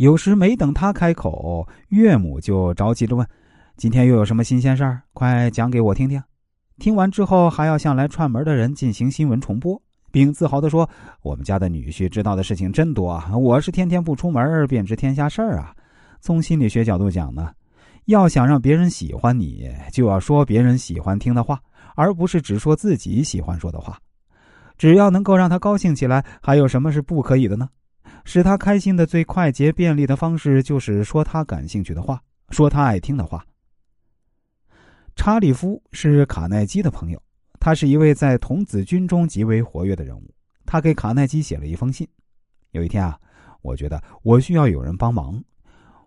有时没等他开口，岳母就着急着问：“今天又有什么新鲜事儿？快讲给我听听。”听完之后，还要向来串门的人进行新闻重播，并自豪地说：“我们家的女婿知道的事情真多啊！我是天天不出门便知天下事儿啊。”从心理学角度讲呢，要想让别人喜欢你，就要说别人喜欢听的话，而不是只说自己喜欢说的话。只要能够让他高兴起来，还有什么是不可以的呢？使他开心的最快捷便利的方式，就是说他感兴趣的话，说他爱听的话。查理夫是卡耐基的朋友，他是一位在童子军中极为活跃的人物。他给卡耐基写了一封信。有一天啊，我觉得我需要有人帮忙，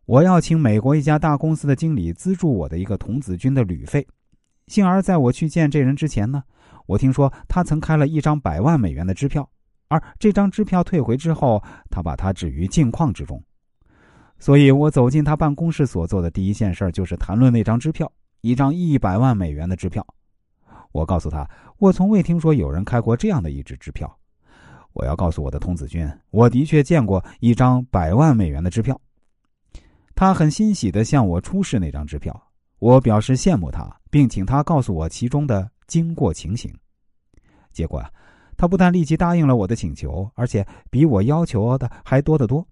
我要请美国一家大公司的经理资助我的一个童子军的旅费。幸而在我去见这人之前呢。我听说他曾开了一张百万美元的支票，而这张支票退回之后，他把它置于镜框之中。所以我走进他办公室所做的第一件事就是谈论那张支票，一张一百万美元的支票。我告诉他，我从未听说有人开过这样的一支支票。我要告诉我的童子军，我的确见过一张百万美元的支票。他很欣喜地向我出示那张支票，我表示羡慕他，并请他告诉我其中的。经过情形，结果啊，他不但立即答应了我的请求，而且比我要求的还多得多。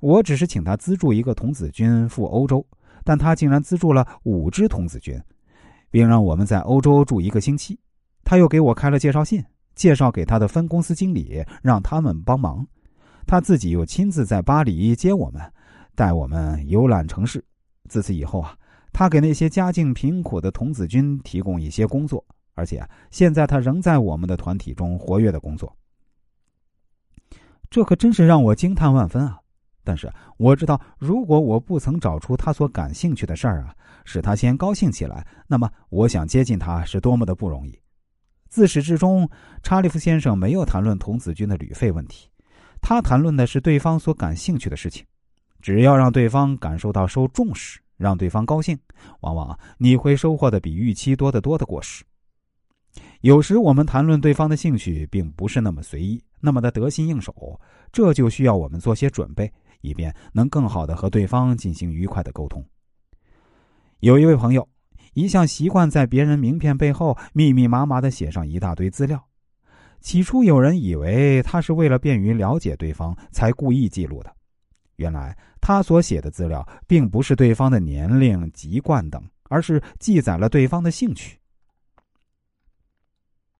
我只是请他资助一个童子军赴欧洲，但他竟然资助了五支童子军，并让我们在欧洲住一个星期。他又给我开了介绍信，介绍给他的分公司经理，让他们帮忙。他自己又亲自在巴黎接我们，带我们游览城市。自此以后啊，他给那些家境贫苦的童子军提供一些工作。而且现在他仍在我们的团体中活跃的工作，这可真是让我惊叹万分啊！但是我知道，如果我不曾找出他所感兴趣的事儿啊，使他先高兴起来，那么我想接近他是多么的不容易。自始至终，查理夫先生没有谈论童子军的旅费问题，他谈论的是对方所感兴趣的事情。只要让对方感受到受重视，让对方高兴，往往你会收获的比预期多得多的果实。有时我们谈论对方的兴趣，并不是那么随意，那么的得心应手，这就需要我们做些准备，以便能更好的和对方进行愉快的沟通。有一位朋友，一向习惯在别人名片背后密密麻麻的写上一大堆资料。起初有人以为他是为了便于了解对方才故意记录的，原来他所写的资料并不是对方的年龄、籍贯等，而是记载了对方的兴趣。